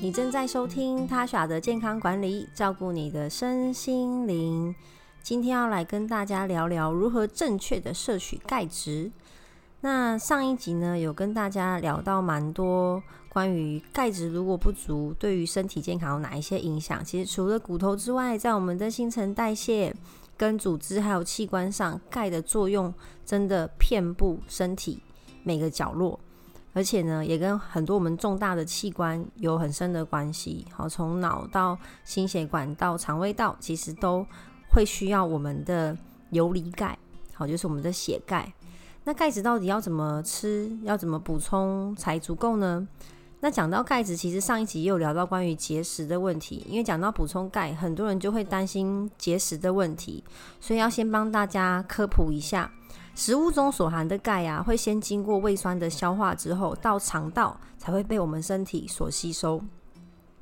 你正在收听 Tasha 的健康管理，照顾你的身心灵。今天要来跟大家聊聊如何正确的摄取钙质。那上一集呢，有跟大家聊到蛮多关于钙质如果不足，对于身体健康有哪一些影响。其实除了骨头之外，在我们的新陈代谢、跟组织还有器官上，钙的作用真的遍布身体每个角落。而且呢，也跟很多我们重大的器官有很深的关系。好，从脑到心血管到肠胃道，其实都会需要我们的游离钙。好，就是我们的血钙。那钙质到底要怎么吃，要怎么补充才足够呢？那讲到钙质，其实上一集也有聊到关于结石的问题。因为讲到补充钙，很多人就会担心结石的问题，所以要先帮大家科普一下。食物中所含的钙啊，会先经过胃酸的消化之后，到肠道才会被我们身体所吸收。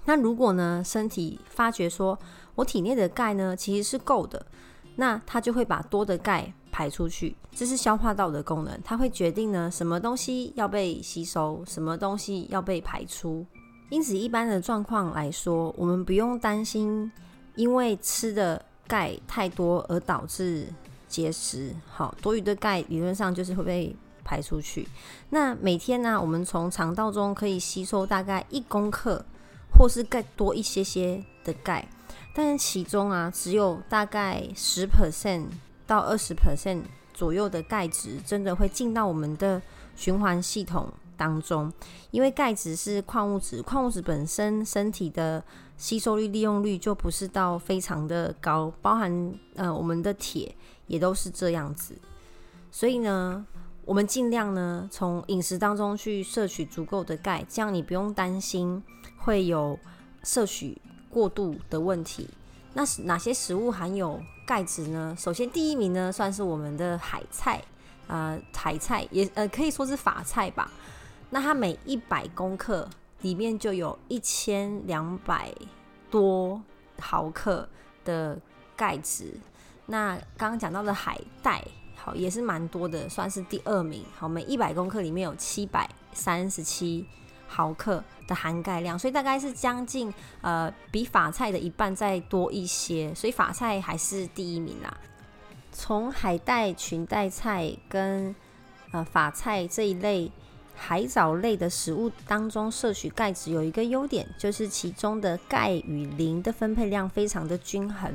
那如果呢，身体发觉说我体内的钙呢其实是够的，那它就会把多的钙排出去。这是消化道的功能，它会决定呢什么东西要被吸收，什么东西要被排出。因此，一般的状况来说，我们不用担心，因为吃的钙太多而导致。结石，好，多余的钙理论上就是会被排出去。那每天呢，我们从肠道中可以吸收大概一公克，或是更多一些些的钙，但是其中啊，只有大概十 percent 到二十 percent 左右的钙质真的会进到我们的循环系统当中。因为钙质是矿物质，矿物质本身身体的吸收率、利用率就不是到非常的高，包含呃我们的铁。也都是这样子，所以呢，我们尽量呢从饮食当中去摄取足够的钙，这样你不用担心会有摄取过度的问题。那是哪些食物含有钙质呢？首先第一名呢算是我们的海菜，呃，海菜也呃可以说是法菜吧。那它每一百公克里面就有一千两百多毫克的钙质。那刚刚讲到的海带，好，也是蛮多的，算是第二名。好，每一百公克里面有七百三十七毫克的含钙量，所以大概是将近呃比法菜的一半再多一些，所以法菜还是第一名啦。从海带、裙带菜跟呃法菜这一类。海藻类的食物当中摄取钙质有一个优点，就是其中的钙与磷的分配量非常的均衡，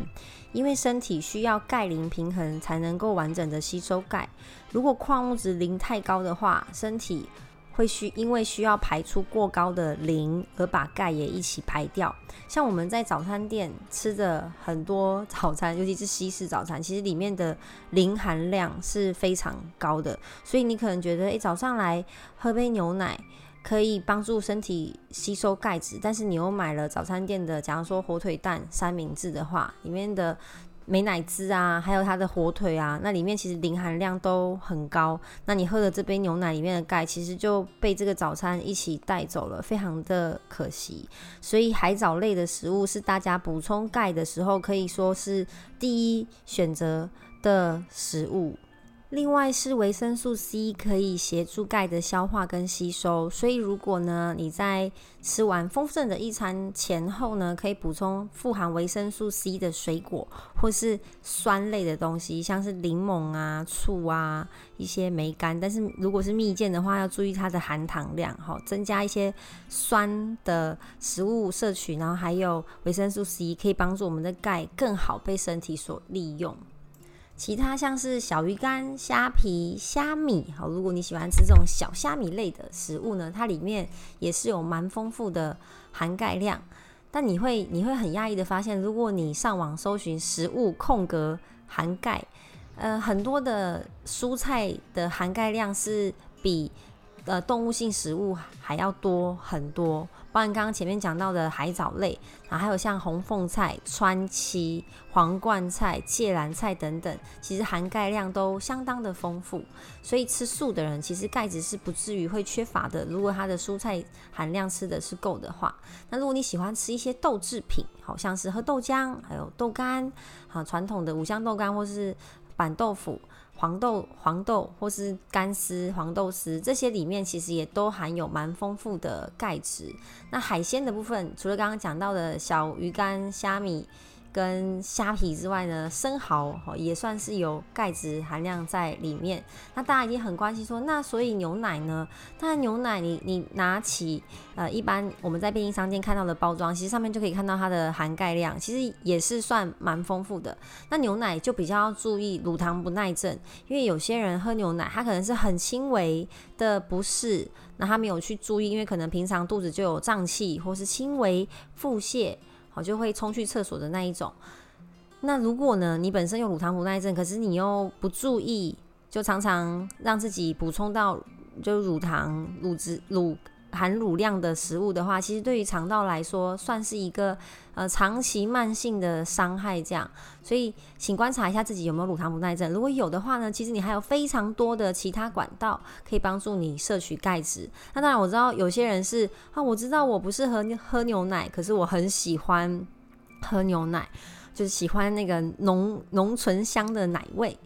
因为身体需要钙磷平衡才能够完整的吸收钙。如果矿物质磷太高的话，身体会需因为需要排出过高的磷，而把钙也一起排掉。像我们在早餐店吃的很多早餐，尤其是西式早餐，其实里面的磷含量是非常高的。所以你可能觉得，诶，早上来喝杯牛奶可以帮助身体吸收钙质，但是你又买了早餐店的，假如说火腿蛋三明治的话，里面的。美乃滋啊，还有它的火腿啊，那里面其实磷含量都很高。那你喝的这杯牛奶里面的钙，其实就被这个早餐一起带走了，非常的可惜。所以海藻类的食物是大家补充钙的时候，可以说是第一选择的食物。另外是维生素 C 可以协助钙的消化跟吸收，所以如果呢你在吃完丰盛的一餐前后呢，可以补充富含维生素 C 的水果或是酸类的东西，像是柠檬啊、醋啊、一些梅干。但是如果是蜜饯的话，要注意它的含糖量，好，增加一些酸的食物摄取，然后还有维生素 C 可以帮助我们的钙更好被身体所利用。其他像是小鱼干、虾皮、虾米，好，如果你喜欢吃这种小虾米类的食物呢，它里面也是有蛮丰富的含钙量。但你会你会很讶异的发现，如果你上网搜寻食物空格含钙，呃，很多的蔬菜的含钙量是比呃动物性食物还要多很多。包括刚刚前面讲到的海藻类，啊，还有像红凤菜、川七、皇冠菜、芥蓝菜等等，其实含钙量都相当的丰富。所以吃素的人，其实钙质是不至于会缺乏的。如果他的蔬菜含量吃的是够的话，那如果你喜欢吃一些豆制品，好像是喝豆浆，还有豆干，啊，传统的五香豆干或是板豆腐、黄豆、黄豆或是干丝、黄豆丝，这些里面其实也都含有蛮丰富的钙质。那海鲜的部分，除了刚刚讲到的小鱼干、虾米。跟虾皮之外呢，生蚝也算是有钙质含量在里面。那大家已经很关心说，那所以牛奶呢？当然牛奶你你拿起呃，一般我们在便利商店看到的包装，其实上面就可以看到它的含钙量，其实也是算蛮丰富的。那牛奶就比较要注意乳糖不耐症，因为有些人喝牛奶，他可能是很轻微的不适，那他没有去注意，因为可能平常肚子就有胀气，或是轻微腹泻。我，就会冲去厕所的那一种。那如果呢，你本身有乳糖不耐症，可是你又不注意，就常常让自己补充到就乳糖、乳脂、乳含乳量的食物的话，其实对于肠道来说，算是一个呃长期慢性的伤害。这样，所以请观察一下自己有没有乳糖不耐症。如果有的话呢，其实你还有非常多的其他管道可以帮助你摄取钙质。那当然，我知道有些人是啊，我知道我不适合喝牛奶，可是我很喜欢喝牛奶，就是喜欢那个浓浓醇香的奶味。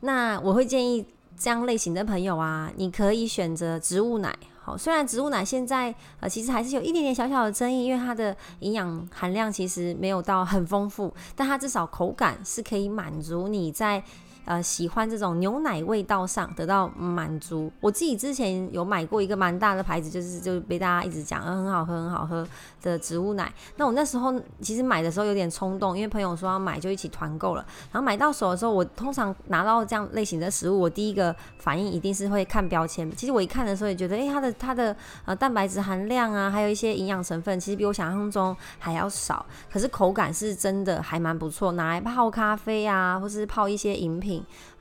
那我会建议这样类型的朋友啊，你可以选择植物奶。虽然植物奶现在呃其实还是有一点点小小的争议，因为它的营养含量其实没有到很丰富，但它至少口感是可以满足你在。呃，喜欢这种牛奶味道上得到满足。我自己之前有买过一个蛮大的牌子，就是就被大家一直讲，嗯，很好喝，很好喝的植物奶。那我那时候其实买的时候有点冲动，因为朋友说要买，就一起团购了。然后买到手的时候，我通常拿到这样类型的食物，我第一个反应一定是会看标签。其实我一看的时候也觉得，诶，它的它的呃蛋白质含量啊，还有一些营养成分，其实比我想象中还要少。可是口感是真的还蛮不错，拿来泡咖啡啊，或是泡一些饮品。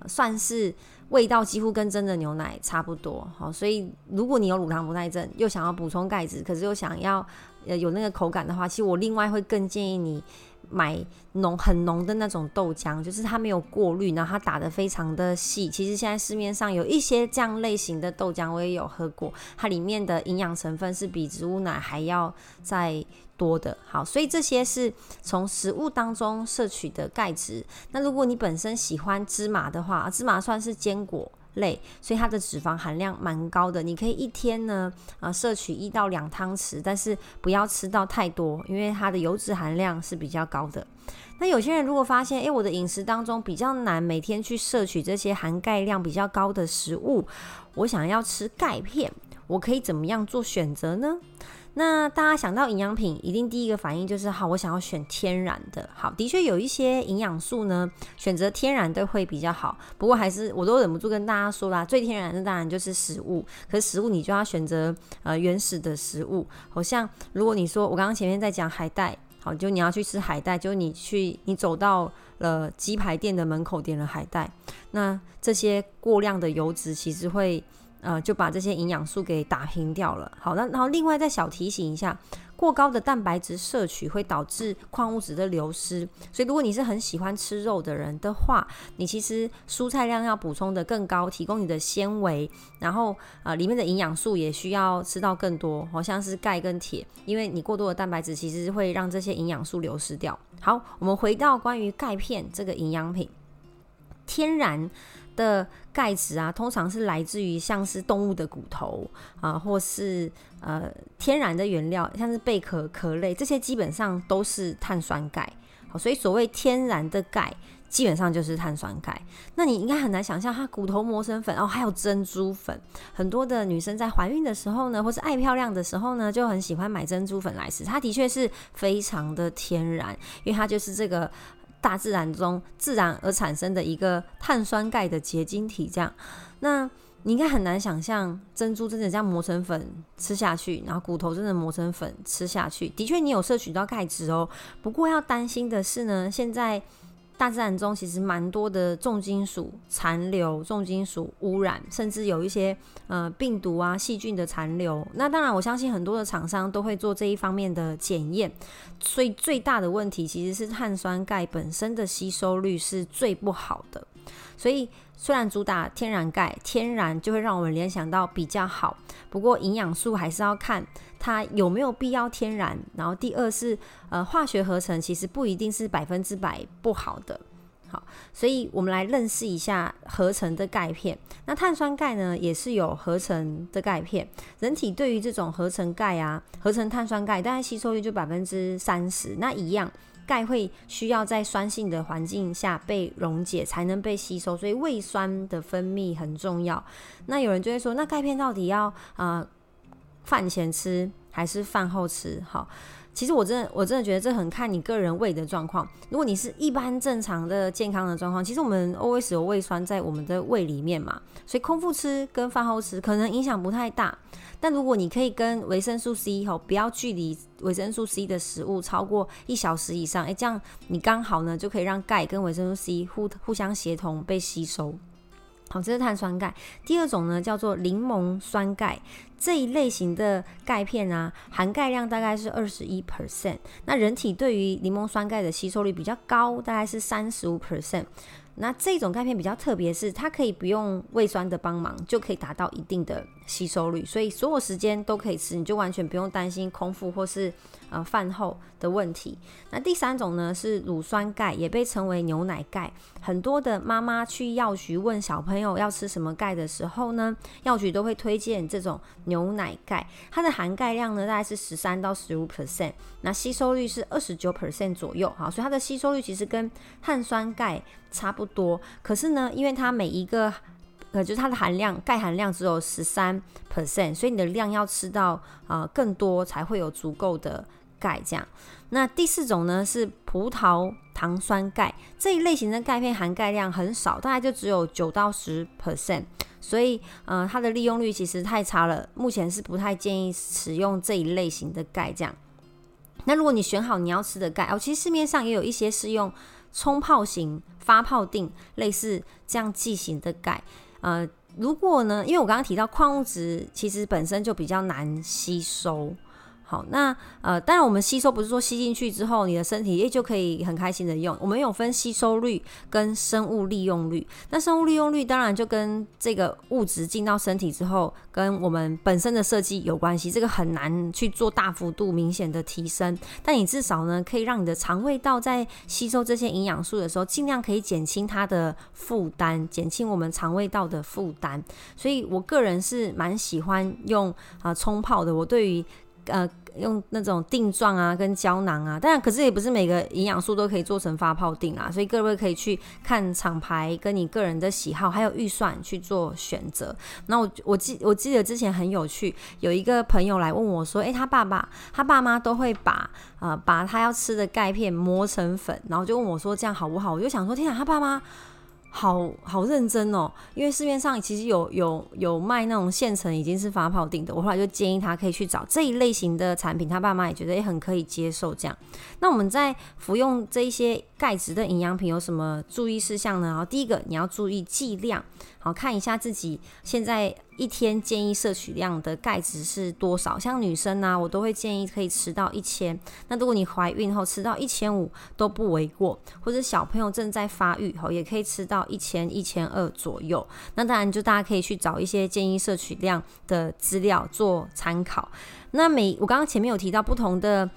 算是味道几乎跟真的牛奶差不多，好，所以如果你有乳糖不耐症，又想要补充钙质，可是又想要呃有那个口感的话，其实我另外会更建议你。买浓很浓的那种豆浆，就是它没有过滤，然后它打得非常的细。其实现在市面上有一些这样类型的豆浆，我也有喝过，它里面的营养成分是比植物奶还要再多的。好，所以这些是从食物当中摄取的钙质。那如果你本身喜欢芝麻的话，芝麻算是坚果类，所以它的脂肪含量蛮高的。你可以一天呢，啊，摄取一到两汤匙，但是不要吃到太多，因为它的油脂含量是比较高的。那有些人如果发现，诶，我的饮食当中比较难每天去摄取这些含钙量比较高的食物，我想要吃钙片，我可以怎么样做选择呢？那大家想到营养品，一定第一个反应就是好，我想要选天然的。好，的确有一些营养素呢，选择天然的会比较好。不过还是我都忍不住跟大家说啦，最天然的当然就是食物。可是食物你就要选择呃原始的食物。好像如果你说我刚刚前面在讲海带，好，就你要去吃海带，就你去你走到了鸡排店的门口点了海带，那这些过量的油脂其实会。呃，就把这些营养素给打平掉了。好，那然后另外再小提醒一下，过高的蛋白质摄取会导致矿物质的流失。所以如果你是很喜欢吃肉的人的话，你其实蔬菜量要补充的更高，提供你的纤维，然后呃里面的营养素也需要吃到更多，好像是钙跟铁，因为你过多的蛋白质其实会让这些营养素流失掉。好，我们回到关于钙片这个营养品，天然。的钙质啊，通常是来自于像是动物的骨头啊，或是呃天然的原料，像是贝壳壳类，这些基本上都是碳酸钙。好，所以所谓天然的钙，基本上就是碳酸钙。那你应该很难想象，它骨头磨成粉，哦，还有珍珠粉。很多的女生在怀孕的时候呢，或是爱漂亮的时候呢，就很喜欢买珍珠粉来吃。它的确是非常的天然，因为它就是这个。大自然中自然而产生的一个碳酸钙的结晶体，这样，那你应该很难想象珍珠真的这样磨成粉吃下去，然后骨头真的磨成粉吃下去。的确，你有摄取到钙质哦。不过要担心的是呢，现在。大自然中其实蛮多的重金属残留、重金属污染，甚至有一些呃病毒啊、细菌的残留。那当然，我相信很多的厂商都会做这一方面的检验。所以最大的问题其实是碳酸钙本身的吸收率是最不好的。所以虽然主打天然钙，天然就会让我们联想到比较好，不过营养素还是要看。它有没有必要天然？然后第二是，呃，化学合成其实不一定是百分之百不好的。好，所以我们来认识一下合成的钙片。那碳酸钙呢，也是有合成的钙片。人体对于这种合成钙啊，合成碳酸钙，大概吸收率就百分之三十。那一样，钙会需要在酸性的环境下被溶解，才能被吸收。所以胃酸的分泌很重要。那有人就会说，那钙片到底要啊、饭前吃还是饭后吃？好。其实我真的我真的觉得这很看你个人胃的状况。如果你是一般正常的健康的状况，其实我们 always 有胃酸在我们的胃里面嘛，所以空腹吃跟饭后吃可能影响不太大。但如果你可以跟维生素 C 后不要距离维生素 C 的食物超过一小时以上，诶，这样你刚好呢就可以让钙跟维生素 C 互互相协同被吸收。好，这是碳酸钙。第二种呢，叫做柠檬酸钙这一类型的钙片啊，含钙量大概是二十一 percent。那人体对于柠檬酸钙的吸收率比较高，大概是三十五 percent。那这种钙片比较特别，是它可以不用胃酸的帮忙，就可以达到一定的吸收率，所以所有时间都可以吃，你就完全不用担心空腹或是呃饭后的问题。那第三种呢是乳酸钙，也被称为牛奶钙。很多的妈妈去药局问小朋友要吃什么钙的时候呢，药局都会推荐这种牛奶钙，它的含钙量呢大概是十三到十五 percent，那吸收率是二十九 percent 左右，好，所以它的吸收率其实跟碳酸钙差不多。可是呢，因为它每一个呃，就是它的含量钙含量只有十三 percent，所以你的量要吃到呃更多才会有足够的钙。这样，那第四种呢是葡萄糖酸钙这一类型的钙片，含钙量很少，大概就只有九到十 percent，所以呃它的利用率其实太差了，目前是不太建议使用这一类型的钙。这样，那如果你选好你要吃的钙，哦，其实市面上也有一些是用冲泡型、发泡定类似这样剂型的钙。呃，如果呢，因为我刚刚提到矿物质其实本身就比较难吸收。好，那呃，当然我们吸收不是说吸进去之后，你的身体也就可以很开心的用。我们有分吸收率跟生物利用率。那生物利用率当然就跟这个物质进到身体之后，跟我们本身的设计有关系。这个很难去做大幅度明显的提升，但你至少呢，可以让你的肠胃道在吸收这些营养素的时候，尽量可以减轻它的负担，减轻我们肠胃道的负担。所以我个人是蛮喜欢用啊冲泡的。我对于呃，用那种定状啊，跟胶囊啊，当然，可是也不是每个营养素都可以做成发泡定啊，所以各位可以去看厂牌，跟你个人的喜好还有预算去做选择。那我我记我记得之前很有趣，有一个朋友来问我说，诶、他爸爸他爸妈都会把呃把他要吃的钙片磨成粉，然后就问我说这样好不好？我就想说，天啊，他爸妈。好好认真哦，因为市面上其实有有有卖那种现成已经是发泡定的，我后来就建议他可以去找这一类型的产品，他爸妈也觉得也很可以接受这样。那我们在服用这一些钙质的营养品有什么注意事项呢？然后第一个你要注意剂量。好，看一下自己现在一天建议摄取量的钙质是多少。像女生呢、我都会建议可以吃到一千。那如果你怀孕后吃到一千五都不为过，或者小朋友正在发育后也可以吃到一千一千二左右。那当然就大家可以去找一些建议摄取量的资料做参考。那每我刚刚前面有提到不同的。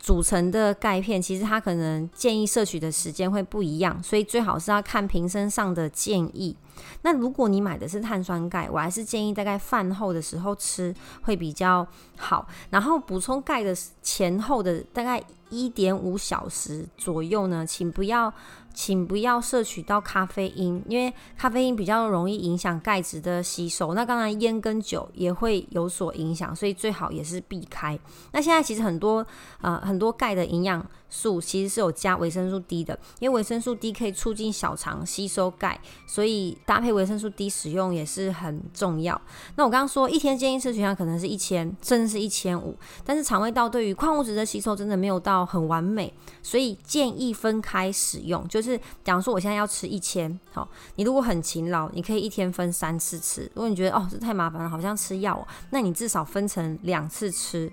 组成的钙片，其实它可能建议摄取的时间会不一样，所以最好是要看瓶身上的建议。那如果你买的是碳酸钙，我还是建议大概饭后的时候吃会比较好。然后补充钙的前后的大概一点五小时左右呢，请不要。请不要摄取到咖啡因，因为咖啡因比较容易影响钙质的吸收。那当然，烟跟酒也会有所影响，所以最好也是避开。那现在其实很多呃很多钙的营养素其实是有加维生素 D 的，因为维生素 D 可以促进小肠吸收钙，所以搭配维生素 D 使用也是很重要。那我刚刚说一天建议摄取量可能是一千，甚至是一千五，但是肠胃道对于矿物质的吸收真的没有到很完美，所以建议分开使用，就是。是，假如说我现在要吃一千，好，你如果很勤劳，你可以一天分三次吃。如果你觉得哦，这太麻烦了，好像吃药哦，那你至少分成两次吃。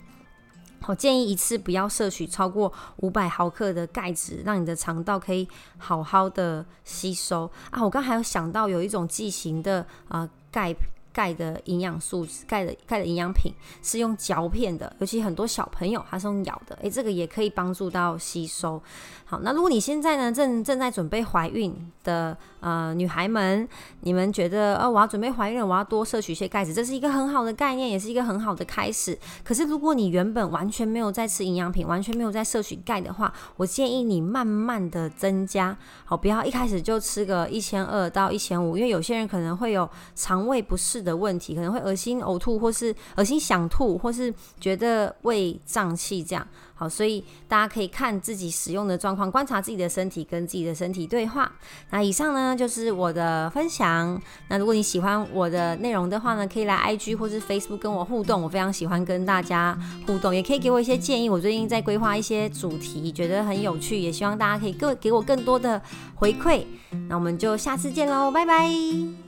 我建议一次不要摄取超过五百毫克的钙质，让你的肠道可以好好的吸收啊。我刚还有想到有一种剂型的啊钙钙的营养素、钙的钙的营养品是用嚼片的，尤其很多小朋友他是用咬的，诶，这个也可以帮助到吸收。好，那如果你现在呢正正在准备怀孕的呃女孩们，你们觉得呃我要准备怀孕了，我要多摄取一些钙质，这是一个很好的概念，也是一个很好的开始。可是如果你原本完全没有在吃营养品，完全没有在摄取钙的话，我建议你慢慢的增加，好，不要一开始就吃个一千二到一千五，因为有些人可能会有肠胃不适的问题，可能会恶心、呕吐，或是恶心想吐，或是觉得胃胀气这样。好，所以大家可以看自己使用的状况，观察自己的身体，跟自己的身体对话。那以上呢就是我的分享。那如果你喜欢我的内容的话呢，可以来 IG 或是 Facebook 跟我互动，我非常喜欢跟大家互动，也可以给我一些建议。我最近在规划一些主题，觉得很有趣，也希望大家可以更给我更多的回馈。那我们就下次见喽，拜拜。